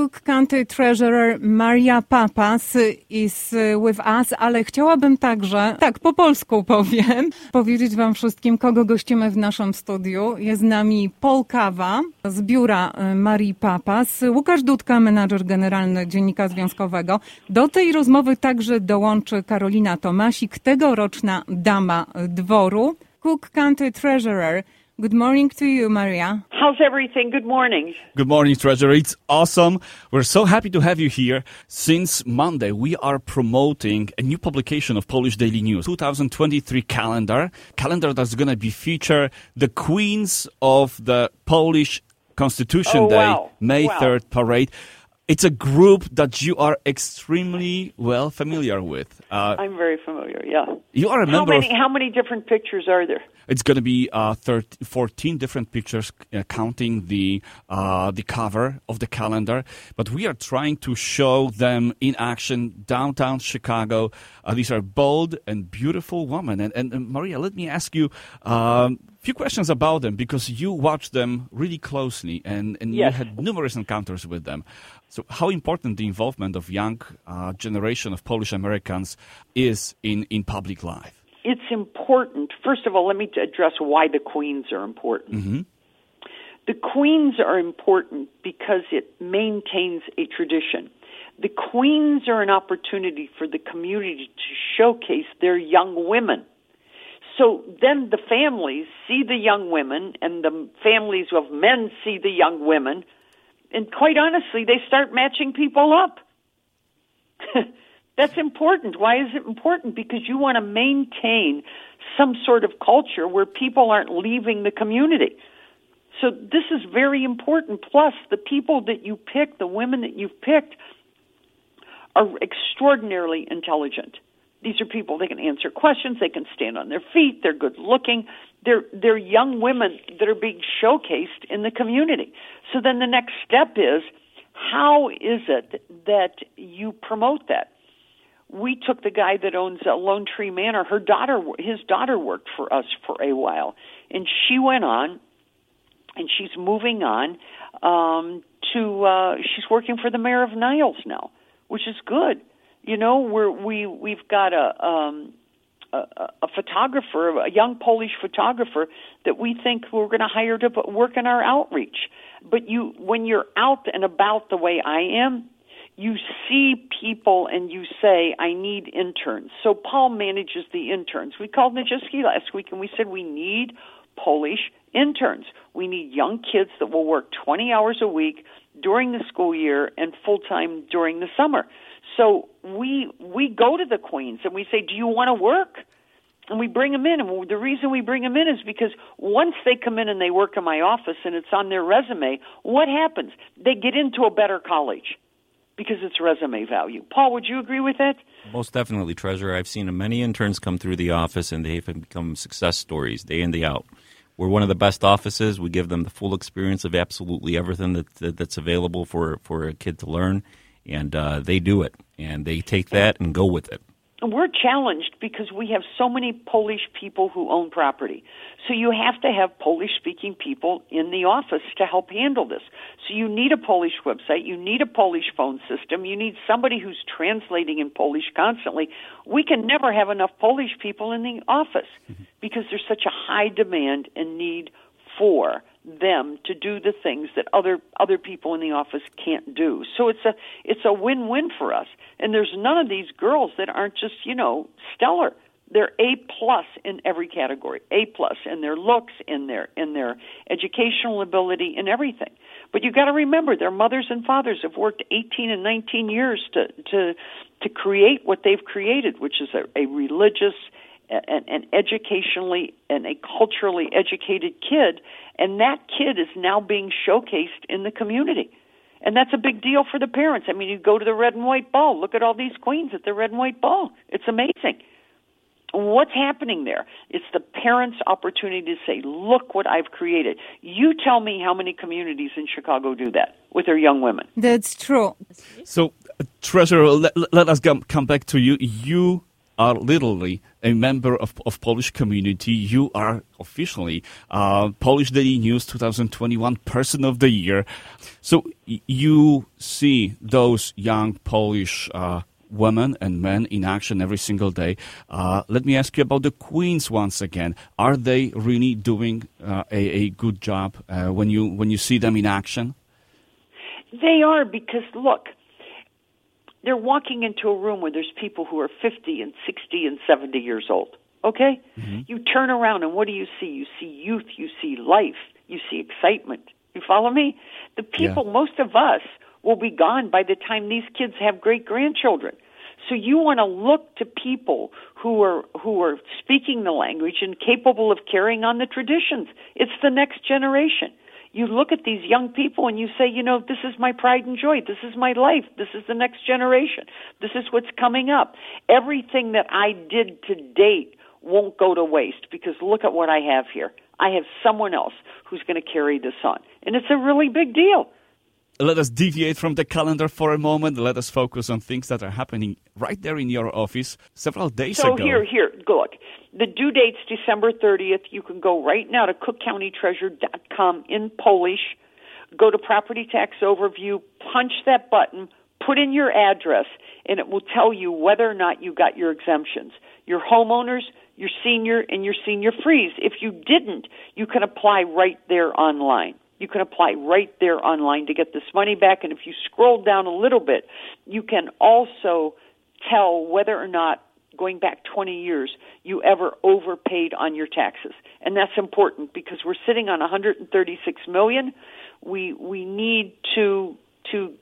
Cook County Treasurer Maria Papas is with us, ale chciałabym także, tak po polsku powiem, powiedzieć wam wszystkim, kogo gościmy w naszym studiu. Jest z nami Paul Kawa z biura e, Marii Papas, Łukasz Dudka, menadżer generalny Dziennika Związkowego. Do tej rozmowy także dołączy Karolina Tomasik, tegoroczna dama dworu. Cook County Treasurer Good morning to you, Maria. How's everything? Good morning. Good morning, Treasurer. It's awesome. We're so happy to have you here. Since Monday, we are promoting a new publication of Polish Daily News, 2023 calendar, calendar that's going to be feature the queens of the Polish Constitution Oh, Day, wow. May Wow. 3rd parade. It's a group that you are extremely well familiar with. Uh, I'm very familiar. Yeah. you are a How member many? of How many different pictures are there? It's going to be uh, 13, 14 different pictures, uh, counting the uh, the cover of the calendar. But we are trying to show them in action downtown Chicago. Uh, these are bold and beautiful women. And, and, and Maria, let me ask you um, a few questions about them because you watched them really closely and, and you had numerous encounters with them. So, how important the involvement of young uh, generation of Polish Americans is in, in public life? It's important. First of all, let me address why the queens are important. Mm-hmm. The queens are important because it maintains a tradition. The queens are an opportunity for the community to showcase their young women. So then the families see the young women, and the families of men see the young women, and quite honestly, they start matching people up. That's important. Why is it important? Because you want to maintain some sort of culture where people aren't leaving the community. So this is very important. Plus, the people that you pick, the women that you've picked, are extraordinarily intelligent. These are people they can answer questions, they can stand on their feet, they're good looking. They're they're young women that are being showcased in the community. So then the next step is how is it that you promote that? We took the guy that owns Lone Tree Manor. Her daughter, his daughter, worked for us for a while, and she went on, and she's moving on um, to. Uh, she's working for the mayor of Niles now, which is good. You know, we're, we we've got a. Um, a, a photographer, a young Polish photographer that we think we're going to hire to work in our outreach. But you, when you're out and about the way I am, you see people and you say, I need interns. So Paul manages the interns. We called Nijiski last week and we said we need Polish interns. We need young kids that will work 20 hours a week during the school year and full time during the summer. So we we go to the queens and we say, "Do you want to work?" And we bring them in. And the reason we bring them in is because once they come in and they work in my office and it's on their resume, what happens? They get into a better college because it's resume value. Paul, would you agree with that? Most definitely, Treasurer. I've seen many interns come through the office and they've become success stories day in, day out. We're one of the best offices. We give them the full experience of absolutely everything that, that that's available for, for a kid to learn, and uh, they do it. And they take that and go with it. And we're challenged because we have so many Polish people who own property. So you have to have Polish speaking people in the office to help handle this. So you need a Polish website, you need a Polish phone system, you need somebody who's translating in Polish constantly. We can never have enough Polish people in the office mm-hmm. because there's such a high demand and need for them to do the things that other other people in the office can't do. So it's a it's a win-win for us. And there's none of these girls that aren't just, you know, stellar. They're A plus in every category. A plus in their looks, in their in their educational ability, in everything. But you've got to remember, their mothers and fathers have worked 18 and 19 years to to to create what they've created, which is a, a religious and, and educationally and a culturally educated kid, and that kid is now being showcased in the community. And that's a big deal for the parents. I mean, you go to the red and white ball. Look at all these queens at the red and white ball. It's amazing. What's happening there? It's the parents' opportunity to say, "Look what I've created." You tell me how many communities in Chicago do that with their young women. That's true. So, uh, Treasurer, let, let us come, come back to you. You are literally a member of, of Polish community. You are officially uh, Polish Daily News 2021 Person of the Year. So you see those young Polish uh, women and men in action every single day. Uh, let me ask you about the Queens once again. Are they really doing uh, a, a good job uh, when you when you see them in action? They are because look, they're walking into a room where there's people who are 50 and 60 and 70 years old. Okay? Mm-hmm. You turn around and what do you see? You see youth, you see life, you see excitement. You follow me? The people, yeah. most of us, will be gone by the time these kids have great grandchildren. So you want to look to people who are who are speaking the language and capable of carrying on the traditions. It's the next generation you look at these young people and you say, you know, this is my pride and joy. This is my life. This is the next generation. This is what's coming up. Everything that I did to date won't go to waste because look at what I have here. I have someone else who's going to carry this on. And it's a really big deal let us deviate from the calendar for a moment. Let us focus on things that are happening right there in your office several days so ago. So here, here, go look. The due date's December 30th. You can go right now to cookcountytreasurer.com in Polish. Go to property tax overview, punch that button, put in your address, and it will tell you whether or not you got your exemptions. Your homeowners, your senior, and your senior freeze. If you didn't, you can apply right there online. You can apply right there online to get this money back. And if you scroll down a little bit, you can also tell whether or not going back 20 years you ever overpaid on your taxes. And that's important because we're sitting on 136 million. We we need to to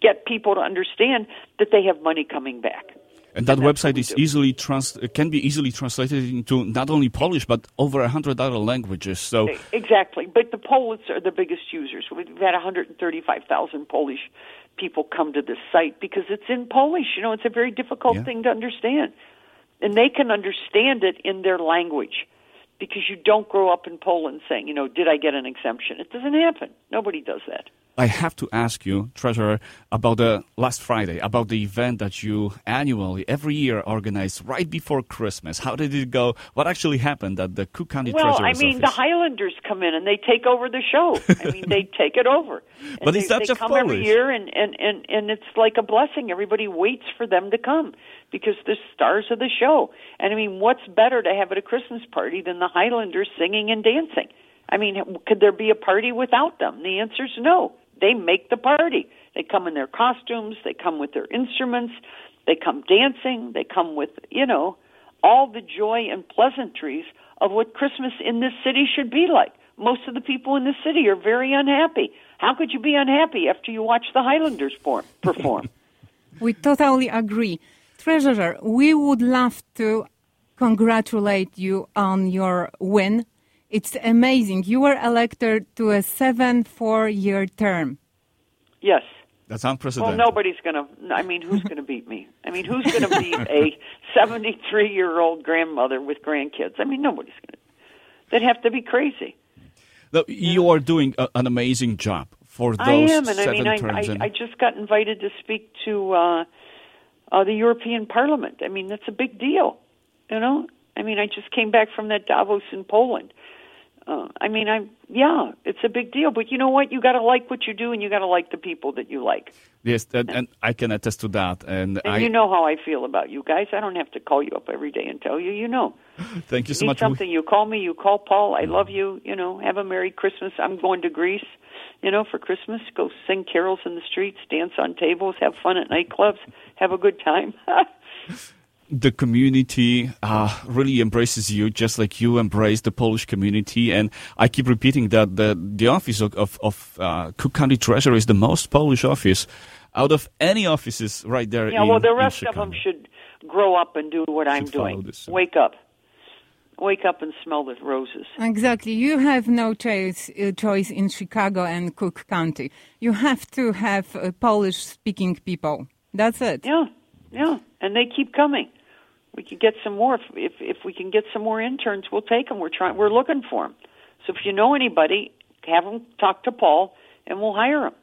get people to understand that they have money coming back. And that website is easily trans- can be easily translated into not only Polish but over a hundred other languages. So exactly, but the Poles are the biggest users. We've had 135,000 Polish people come to this site because it's in Polish. You know, it's a very difficult yeah. thing to understand, and they can understand it in their language because you don't grow up in Poland saying, you know, did I get an exemption? It doesn't happen. Nobody does that. I have to ask you, Treasurer, about the last Friday, about the event that you annually, every year, organize right before Christmas. How did it go? What actually happened at the Cook County well, Treasurer's I mean, office? the Highlanders come in and they take over the show. I mean, they take it over. And but it's such they a come Polish. every year, and, and, and, and it's like a blessing. Everybody waits for them to come because they're stars of the show. And I mean, what's better to have at a Christmas party than the Highlanders singing and dancing? I mean, could there be a party without them? The answer is no. They make the party. They come in their costumes, they come with their instruments, they come dancing, they come with, you know, all the joy and pleasantries of what Christmas in this city should be like. Most of the people in the city are very unhappy. How could you be unhappy after you watch the Highlanders perform? we totally agree. Treasurer, we would love to congratulate you on your win it's amazing. You were elected to a seven four year term. Yes. That's unprecedented. Well, nobody's going to. I mean, who's going to beat me? I mean, who's going to beat a 73 year old grandmother with grandkids? I mean, nobody's going to. They'd have to be crazy. Look, you are doing a, an amazing job for those I am, and seven I mean, I, terms. I, I just got invited to speak to uh, uh, the European Parliament. I mean, that's a big deal. You know, I mean, I just came back from that Davos in Poland uh, I mean, I yeah, it's a big deal. But you know what? You got to like what you do, and you got to like the people that you like. Yes, and, and I can attest to that. And, and I, you know how I feel about you guys. I don't have to call you up every day and tell you. You know. Thank you, you so much. Something you call me. You call Paul. I love you. You know. Have a merry Christmas. I'm going to Greece. You know, for Christmas, go sing carols in the streets, dance on tables, have fun at nightclubs, have a good time. the community uh, really embraces you just like you embrace the Polish community. And I keep repeating that the, the office of, of, of uh, Cook County Treasurer is the most Polish office out of any offices right there. Yeah, in, well, the rest of them should grow up and do what I'm doing. Wake up. Wake up and smell the roses. Exactly. You have no choice, uh, choice in Chicago and Cook County. You have to have uh, Polish speaking people. That's it. Yeah, yeah. And they keep coming we can get some more. If, if if we can get some more interns, we'll take them. We're trying. We're looking for them. So if you know anybody, have them talk to Paul, and we'll hire them.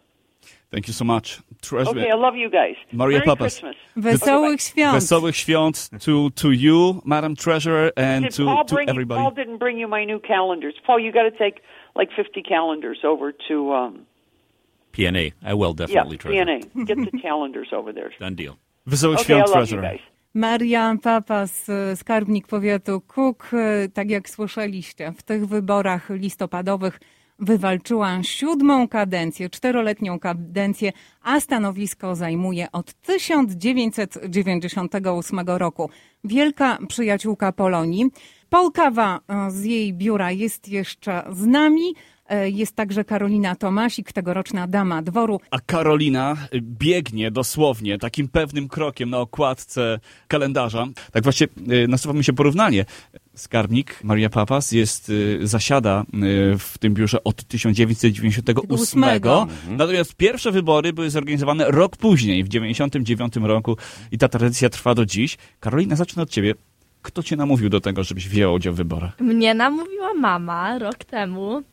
Thank you so much. Treasurer Okay, I love you guys. Maria Merry Papas. Christmas. Wesołych świąt. Wesołych świąt to, to you, Madam Treasurer, and Did to, Paul to bring? everybody. Paul didn't bring you my new calendars. Paul, you got to take like 50 calendars over to um, PNA. I will definitely, yeah, definitely, Treasurer. DNA. Get the calendars over there. Done deal. Wesołych Okay, świąt, love you Treasurer. guys. Maria Papas, skarbnik powiatu Kuk, y, tak jak słyszeliście, w tych wyborach listopadowych wywalczyła siódmą kadencję, czteroletnią kadencję, a stanowisko zajmuje od 1998 roku. Wielka przyjaciółka Polonii. Polkawa y, z jej biura jest jeszcze z nami. Y, Jest także Karolina Tomasik, tegoroczna dama dworu. A Karolina biegnie dosłownie takim pewnym krokiem na okładce kalendarza. Tak właśnie y, nasuwa mi się porównanie. Skarbnik Maria Papas jest, y, zasiada w tym biurze od 1998. Ósmego. Natomiast pierwsze wybory były zorganizowane rok później, w 1999 roku i ta tradycja trwa do dziś. Karolina, zacznę od ciebie. Kto cię namówił do tego, żebyś wzięła udział w wyborach? Mnie namówiła mama rok temu.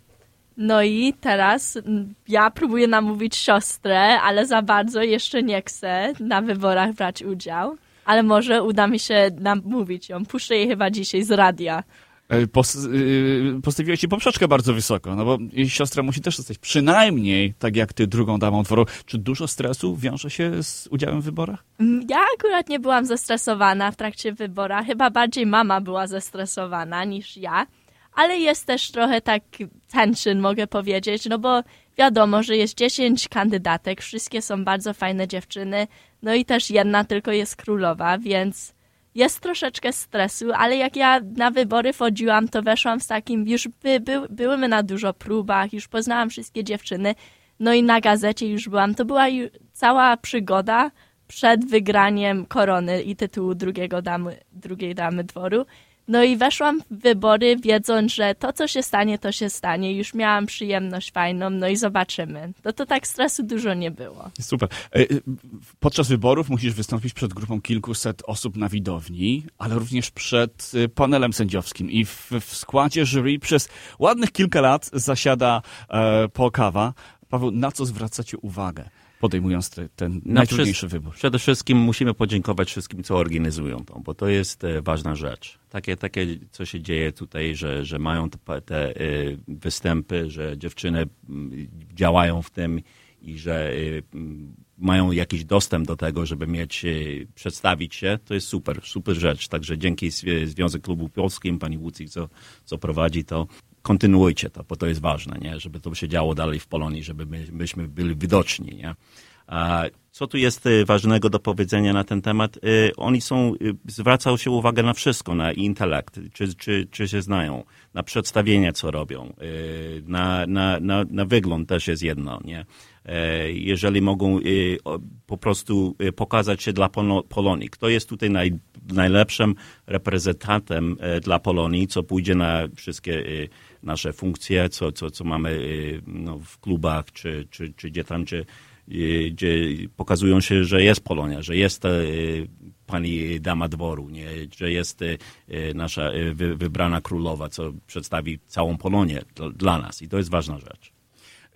No i teraz mm, ja próbuję namówić siostrę, ale za bardzo jeszcze nie chcę na wyborach brać udział. Ale może uda mi się namówić ją. Puszczę jej chyba dzisiaj z radia. Pos, y, postawiłeś ci poprzeczkę bardzo wysoko, no bo siostra musi też zostać przynajmniej tak jak ty drugą damą dworu. Czy dużo stresu wiąże się z udziałem w wyborach? Mm, Ja akurat nie byłam zestresowana w trakcie wyborów. Chyba bardziej mama była zestresowana niż ja. Ale jest też trochę tak tension, mogę powiedzieć, no bo wiadomo, że jest 10 kandydatek, wszystkie są bardzo fajne dziewczyny, no i też jedna tylko jest królowa, więc jest troszeczkę stresu, ale jak ja na wybory wchodziłam, to weszłam z takim, już by, by, byłymy na dużo próbach, już poznałam wszystkie dziewczyny, no i na gazecie już byłam. To była cała przygoda przed wygraniem korony i tytułu drugiego damy, drugiej damy dworu. No i weszłam w wybory, wiedząc, że to, co się stanie, to się stanie. Już miałam przyjemność fajną, no i zobaczymy. To to tak stresu dużo nie było. Super. E, e, Podczas wyborów musisz wystąpić przed grupą kilkuset osób na widowni, ale również przed e, panelem sędziowskim. I w, w składzie jury przez ładnych kilka lat zasiada e, Paul Kawa. Paweł, na co zwracacie uwagę, podejmując te, ten Na najtrudniejszy wybór? Przede wszystkim musimy podziękować wszystkim, co organizują to, bo to jest e, ważna rzecz. Takie, takie co się dzieje tutaj, że, że mają te, te e, występy, że dziewczyny mm, działają w tym i że e, mm, mają jakiś dostęp do tego, żeby mieć, przedstawić się, to jest super, super rzecz. Także dzięki Związek Klubu Polskim, pani Łucik, co, co prowadzi to, kontynuujcie to, bo to jest ważne, nie? żeby to się działo dalej w Polonii, żeby my, myśmy byli widoczni. Nie? Co tu jest y, ważnego do powiedzenia na ten temat? Y, Oni są, y, zwracają się uwagę na wszystko, na intelekt, czy, czy, czy się znają, na przedstawienia, co robią, na, na, na, na wygląd też jest jedno, nie? E, Jeżeli mogą po prostu pokazać się dla Polo- Polonii. Kto jest tutaj naj, najlepszym reprezentantem e, dla Polonii, co pójdzie na wszystkie nasze funkcje, co, co, co mamy y, no, w klubach, czy, czy, czy gdzie tam, czy, y, gdzie pokazują się, że jest Polonia, że jest e, pani dama dworu, nie? że jest nasza wy, wybrana królowa, co przedstawi całą Polonię dla nas. I to jest ważna rzecz.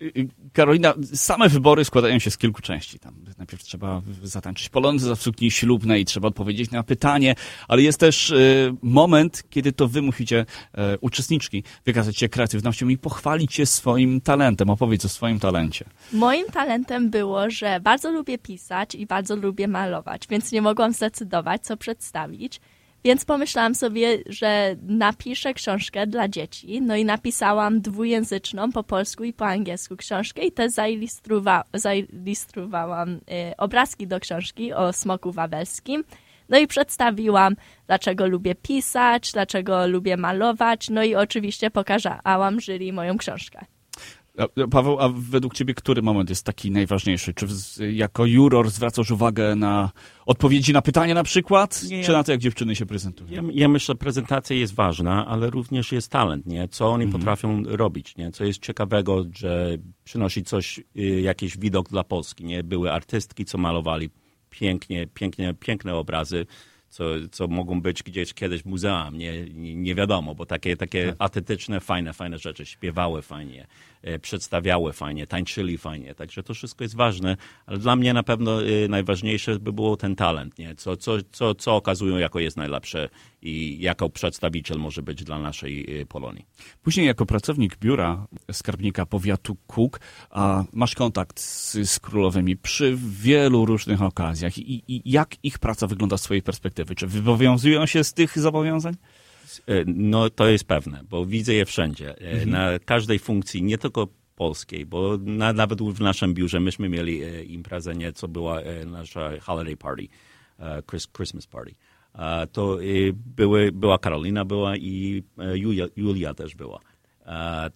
Y, y, Karolina, same wybory składają się z kilku części. Tam najpierw trzeba zatańczyć polonzy w sukni ślubnej, trzeba odpowiedzieć na pytanie, ale jest też y, moment, kiedy to wy musicie, y, uczestniczki, wykazać się kreatywnością i pochwalić się swoim talentem. Opowiedz o swoim talencie. Moim talentem było, że bardzo lubię pisać i bardzo lubię malować, więc nie mogłam zdecydować, co przedstawić. Więc pomyślałam sobie, że napiszę książkę dla dzieci. No i napisałam dwujęzyczną po polsku i po angielsku książkę i też zailustrowa- zailustrowałam y, obrazki do książki o smoku wawelskim. No i przedstawiłam, dlaczego lubię pisać, dlaczego lubię malować, no i oczywiście pokazałam jury moją książkę. Paweł, a według ciebie który moment jest taki najważniejszy? Czy jako juror zwracasz uwagę na odpowiedzi na pytania na przykład? Nie. Czy na to, jak dziewczyny się prezentują? Ja, ja myślę, że prezentacja jest ważna, ale również jest talent, nie? Co oni potrafią robić, nie? Co jest ciekawego, że przynosi coś, y, jakiś widok dla Polski, nie? Były artystki, co malowali pięknie, pięknie, piękne obrazy, co, co mogą być gdzieś kiedyś w muzeum, nie, nie, wiadomo, bo takie, takie Tak. atletyczne, fajne, fajne rzeczy, śpiewały fajnie, e, przedstawiały fajnie, tańczyli fajnie, także to wszystko jest ważne, ale dla mnie na pewno e, najważniejsze by było ten talent, nie? Co, co, co, co okazują jako jest najlepsze i jako przedstawiciel może być dla naszej e, Polonii. Później jako pracownik biura skarbnika powiatu Kuk a masz kontakt z, z królowymi przy wielu różnych okazjach. I, I jak ich praca wygląda z twojej perspektywy? Czy wywiązują się z tych zobowiązań? E, No to jest pewne, bo widzę je wszędzie. E, Na każdej funkcji, nie tylko polskiej, bo na, nawet w naszym biurze myśmy mieli imprezę, nie, co była nasza holiday party, Chris, Christmas party. To były, była Karolina była i e, Julia, Julia też była.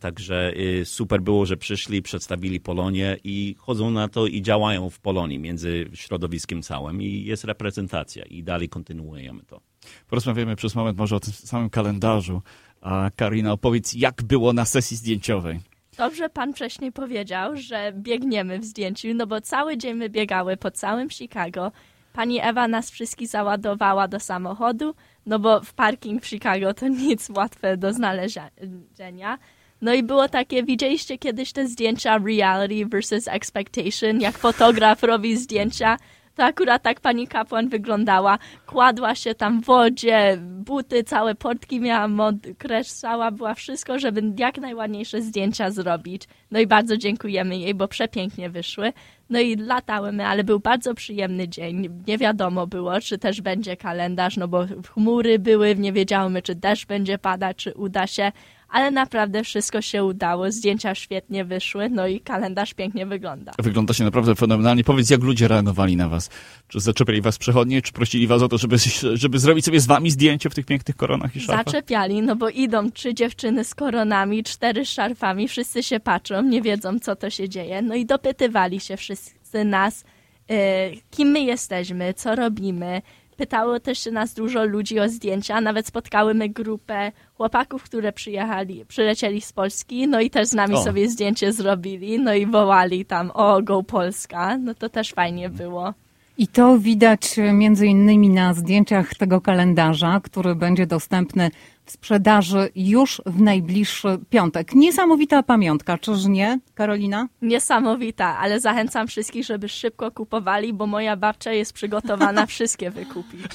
Także e, super było, że przyszli, przedstawili Polonię i chodzą na to i działają w Polonii między środowiskiem całym i jest reprezentacja i dalej kontynuujemy to. Porozmawiamy przez moment może o tym samym kalendarzu. A Karina, opowiedz, jak było na sesji zdjęciowej? Dobrze pan wcześniej powiedział, że biegniemy w zdjęciu, no bo cały dzień my biegały po całym Chicago. Pani Ewa nas wszystkich załadowała do samochodu, no bo w parking w Chicago to nic łatwe do znalezienia. No i było takie, widzieliście kiedyś te zdjęcia reality versus expectation, jak fotograf robi zdjęcia, to akurat tak pani kapłan wyglądała. Kładła się tam w wodzie, buty, całe portki miała, mod, kreszczała, była wszystko, żeby jak najładniejsze zdjęcia zrobić. No i bardzo dziękujemy jej, bo przepięknie wyszły. No i latałymy, ale był bardzo przyjemny dzień. Nie wiadomo było, czy też będzie kalendarz, no bo chmury były, nie wiedziałymy, czy deszcz będzie padać, czy uda się, ale naprawdę wszystko się udało. Zdjęcia świetnie wyszły, no i kalendarz pięknie wygląda. Wygląda się naprawdę fenomenalnie. Powiedz, jak ludzie reagowali na was? Czy zaczepiali was przechodnie, czy prosili was o to, żeby, żeby zrobić sobie z wami zdjęcie w tych pięknych koronach i szarfach? Zaczepiali, no bo idą trzy dziewczyny z koronami, cztery z szarfami, wszyscy się patrzą, nie wiedzą, co to się dzieje. No i dopytywali się wszyscy nas, e, kim my jesteśmy, co robimy. Pytało też nas dużo ludzi o zdjęcia, nawet spotkałymy grupę chłopaków, które przyjechali, przylecieli z Polski, no i też z nami O. sobie zdjęcie zrobili, no i wołali tam, o, go Polska, no to też fajnie było. I to widać e, między innymi na zdjęciach tego kalendarza, który będzie dostępny w sprzedaży już w najbliższy piątek. Niesamowita pamiątka, czyż nie, Karolina? Niesamowita, ale zachęcam wszystkich, żeby szybko kupowali, bo moja babcia jest przygotowana wszystkie wykupić.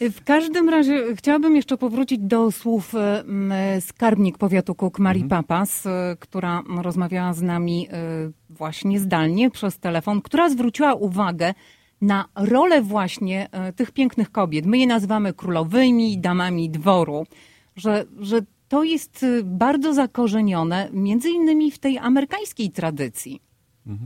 W każdym razie chciałabym jeszcze powrócić do słów e, skarbnik powiatu Kuk, Marii Papas, e, która rozmawiała z nami właśnie zdalnie przez telefon, która zwróciła uwagę na rolę właśnie e, tych pięknych kobiet. My je nazywamy królowymi, damami dworu, że, że to jest e, bardzo zakorzenione między innymi w tej amerykańskiej tradycji.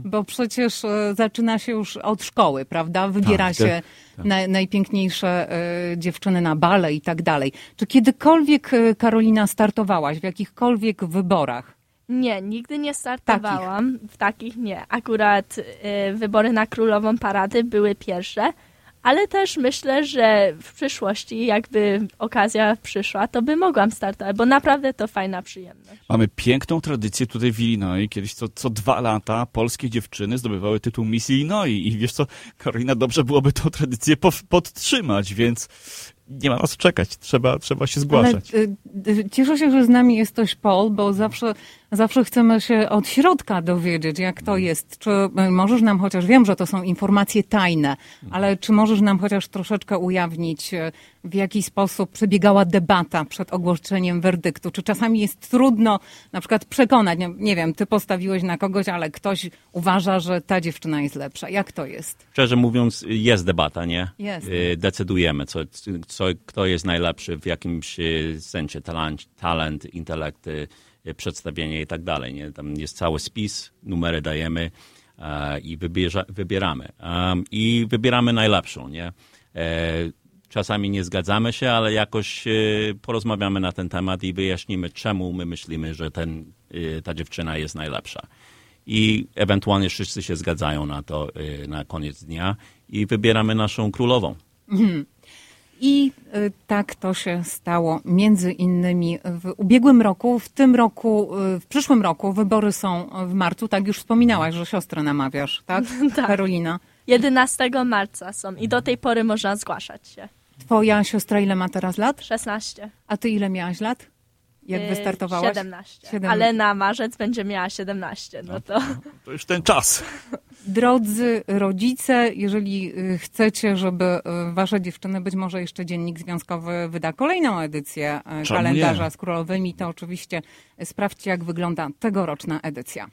Bo przecież e, zaczyna się już od szkoły, prawda? Wybiera Tak, się na, najpiękniejsze e, dziewczyny na bale i tak dalej. Czy kiedykolwiek, Karolina, startowałaś w jakichkolwiek wyborach? Nie, nigdy nie startowałam. W takich nie. Akurat y, wybory na królową parady były pierwsze, ale też myślę, że w przyszłości, jakby okazja przyszła, to by mogłam startować, bo naprawdę to fajna przyjemność. Mamy piękną tradycję tutaj w Illinois. Kiedyś co, co dwa lata polskie dziewczyny zdobywały tytuł Miss Illinois. I wiesz co, Karolina, dobrze byłoby tą tradycję podtrzymać, więc nie ma na co czekać. Trzeba, trzeba się zgłaszać. Ale y, y, cieszę się, że z nami jesteś, Paul, bo zawsze, zawsze chcemy się od środka dowiedzieć, jak to jest. Czy y, możesz nam chociaż, wiem, że to są informacje tajne, ale czy możesz nam chociaż troszeczkę ujawnić, y, w jaki sposób przebiegała debata przed ogłoszeniem werdyktu? Czy czasami jest trudno na przykład przekonać, nie, nie wiem, ty postawiłeś na kogoś, ale ktoś uważa, że ta dziewczyna jest lepsza. Jak to jest? Szczerze mówiąc, jest debata, nie? Jest. Y, Decydujemy, co, co, kto jest najlepszy w jakimś sensie, talent, talent intelekt, przedstawienie i tak dalej, nie? Tam jest cały spis, numery dajemy i wybierza, wybieramy. I wybieramy najlepszą, nie? E, Czasami nie zgadzamy się, ale jakoś e, porozmawiamy na ten temat i wyjaśnimy, czemu my myślimy, że ten, e, ta dziewczyna jest najlepsza i ewentualnie wszyscy się zgadzają na to y, na koniec dnia i wybieramy naszą królową. I y, tak to się stało między innymi w ubiegłym roku. W tym roku, y, w przyszłym roku wybory są w marcu. Tak już wspominałaś, że siostrę namawiasz, tak? Tak. Karolina. 11 marca są i do tej pory można zgłaszać się. Twoja siostra ile ma teraz lat? 16. A ty ile miałaś lat? Jak Y, wystartowałaś? 17. Siedem- Ale na marzec będzie miała 17, no to... To już ten czas. Drodzy rodzice, jeżeli y, chcecie, żeby y, wasze dziewczyny, być może jeszcze Dziennik Związkowy wyda kolejną edycję y, Czemu kalendarza nie? z królowymi, to oczywiście sprawdźcie, jak wygląda tegoroczna edycja.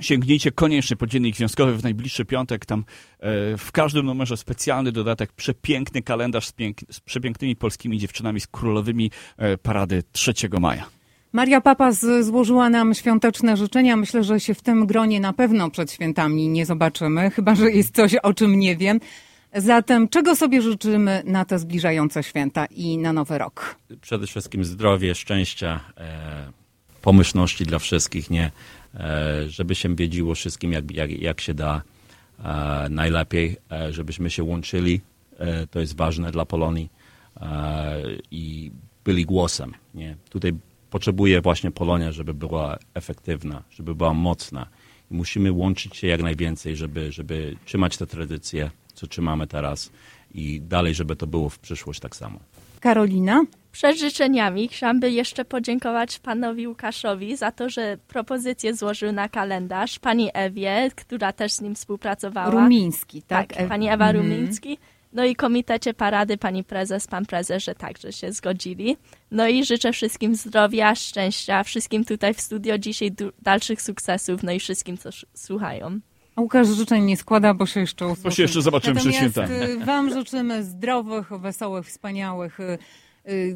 Sięgnijcie koniecznie po dziennik związkowy w najbliższy piątek. Tam e, w każdym numerze specjalny dodatek, przepiękny kalendarz z, pięk, z przepięknymi polskimi dziewczynami, z królowymi e, parady 3 maja. Maria Papa z, złożyła nam świąteczne życzenia. Myślę, że się w tym gronie na pewno przed świętami nie zobaczymy, chyba że jest coś, o czym nie wiem. Zatem czego sobie życzymy na te zbliżające święta i na nowy rok? Przede wszystkim zdrowie, szczęścia, e, pomyślności dla wszystkich, nie? E, żeby się wiedziło wszystkim, jak, jak, jak się da e, najlepiej, e, żebyśmy się łączyli. E, to jest ważne dla Polonii e, i byli głosem. Nie? Tutaj potrzebuje właśnie Polonia, żeby była efektywna, żeby była mocna. I musimy łączyć się jak najwięcej, żeby, żeby trzymać te tradycje, co trzymamy teraz i dalej, żeby to było w przyszłość tak samo. Karolina? Przed życzeniami chciałam jeszcze podziękować panowi Łukaszowi za to, że propozycję złożył na kalendarz, pani Ewie, która też z nim współpracowała. Rumiński, tak? Tak, pani Ewa Rumiński. No i komitecie parady, pani prezes, pan prezes, że także się zgodzili. No i życzę wszystkim zdrowia, szczęścia, wszystkim tutaj w studio dzisiaj dalszych sukcesów, no i wszystkim, co słuchają. A Łukasz życzeń nie składa, bo się jeszcze usłyszymy. Bo się jeszcze zobaczymy przed świętami. y, wam życzymy zdrowych, wesołych, wspaniałych y,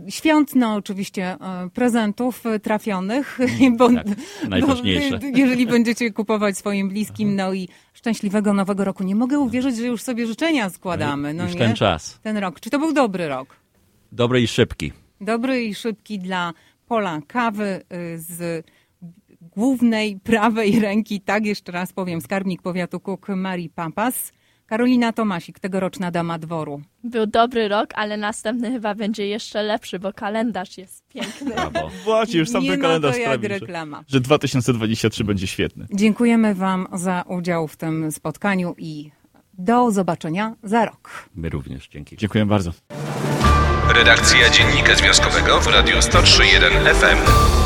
świąt, no oczywiście y, prezentów y, trafionych, bo, tak, najważniejsze. bo, y, jeżeli będziecie kupować swoim bliskim, no i szczęśliwego nowego roku. Nie mogę uwierzyć, że już sobie życzenia składamy, no Już nie? ten czas. Ten rok. Czy to był dobry rok? Dobry i szybki. Dobry i szybki dla pola kawy y, z głównej prawej ręki, tak jeszcze raz powiem, skarbnik powiatu Kuk Marii Papas. Karolina Tomasik, tegoroczna dama dworu. Był dobry rok, ale następny chyba będzie jeszcze lepszy, bo kalendarz jest piękny. Brawo. Właśnie, już sam Nie ten kalendarz to jak sprawi, że, reklama. że 2023 będzie świetny. Dziękujemy Wam za udział w tym spotkaniu i do zobaczenia za rok. My również. Dzięki. Dziękuję bardzo. Redakcja Dziennika Związkowego w Radiu 103.1 FM.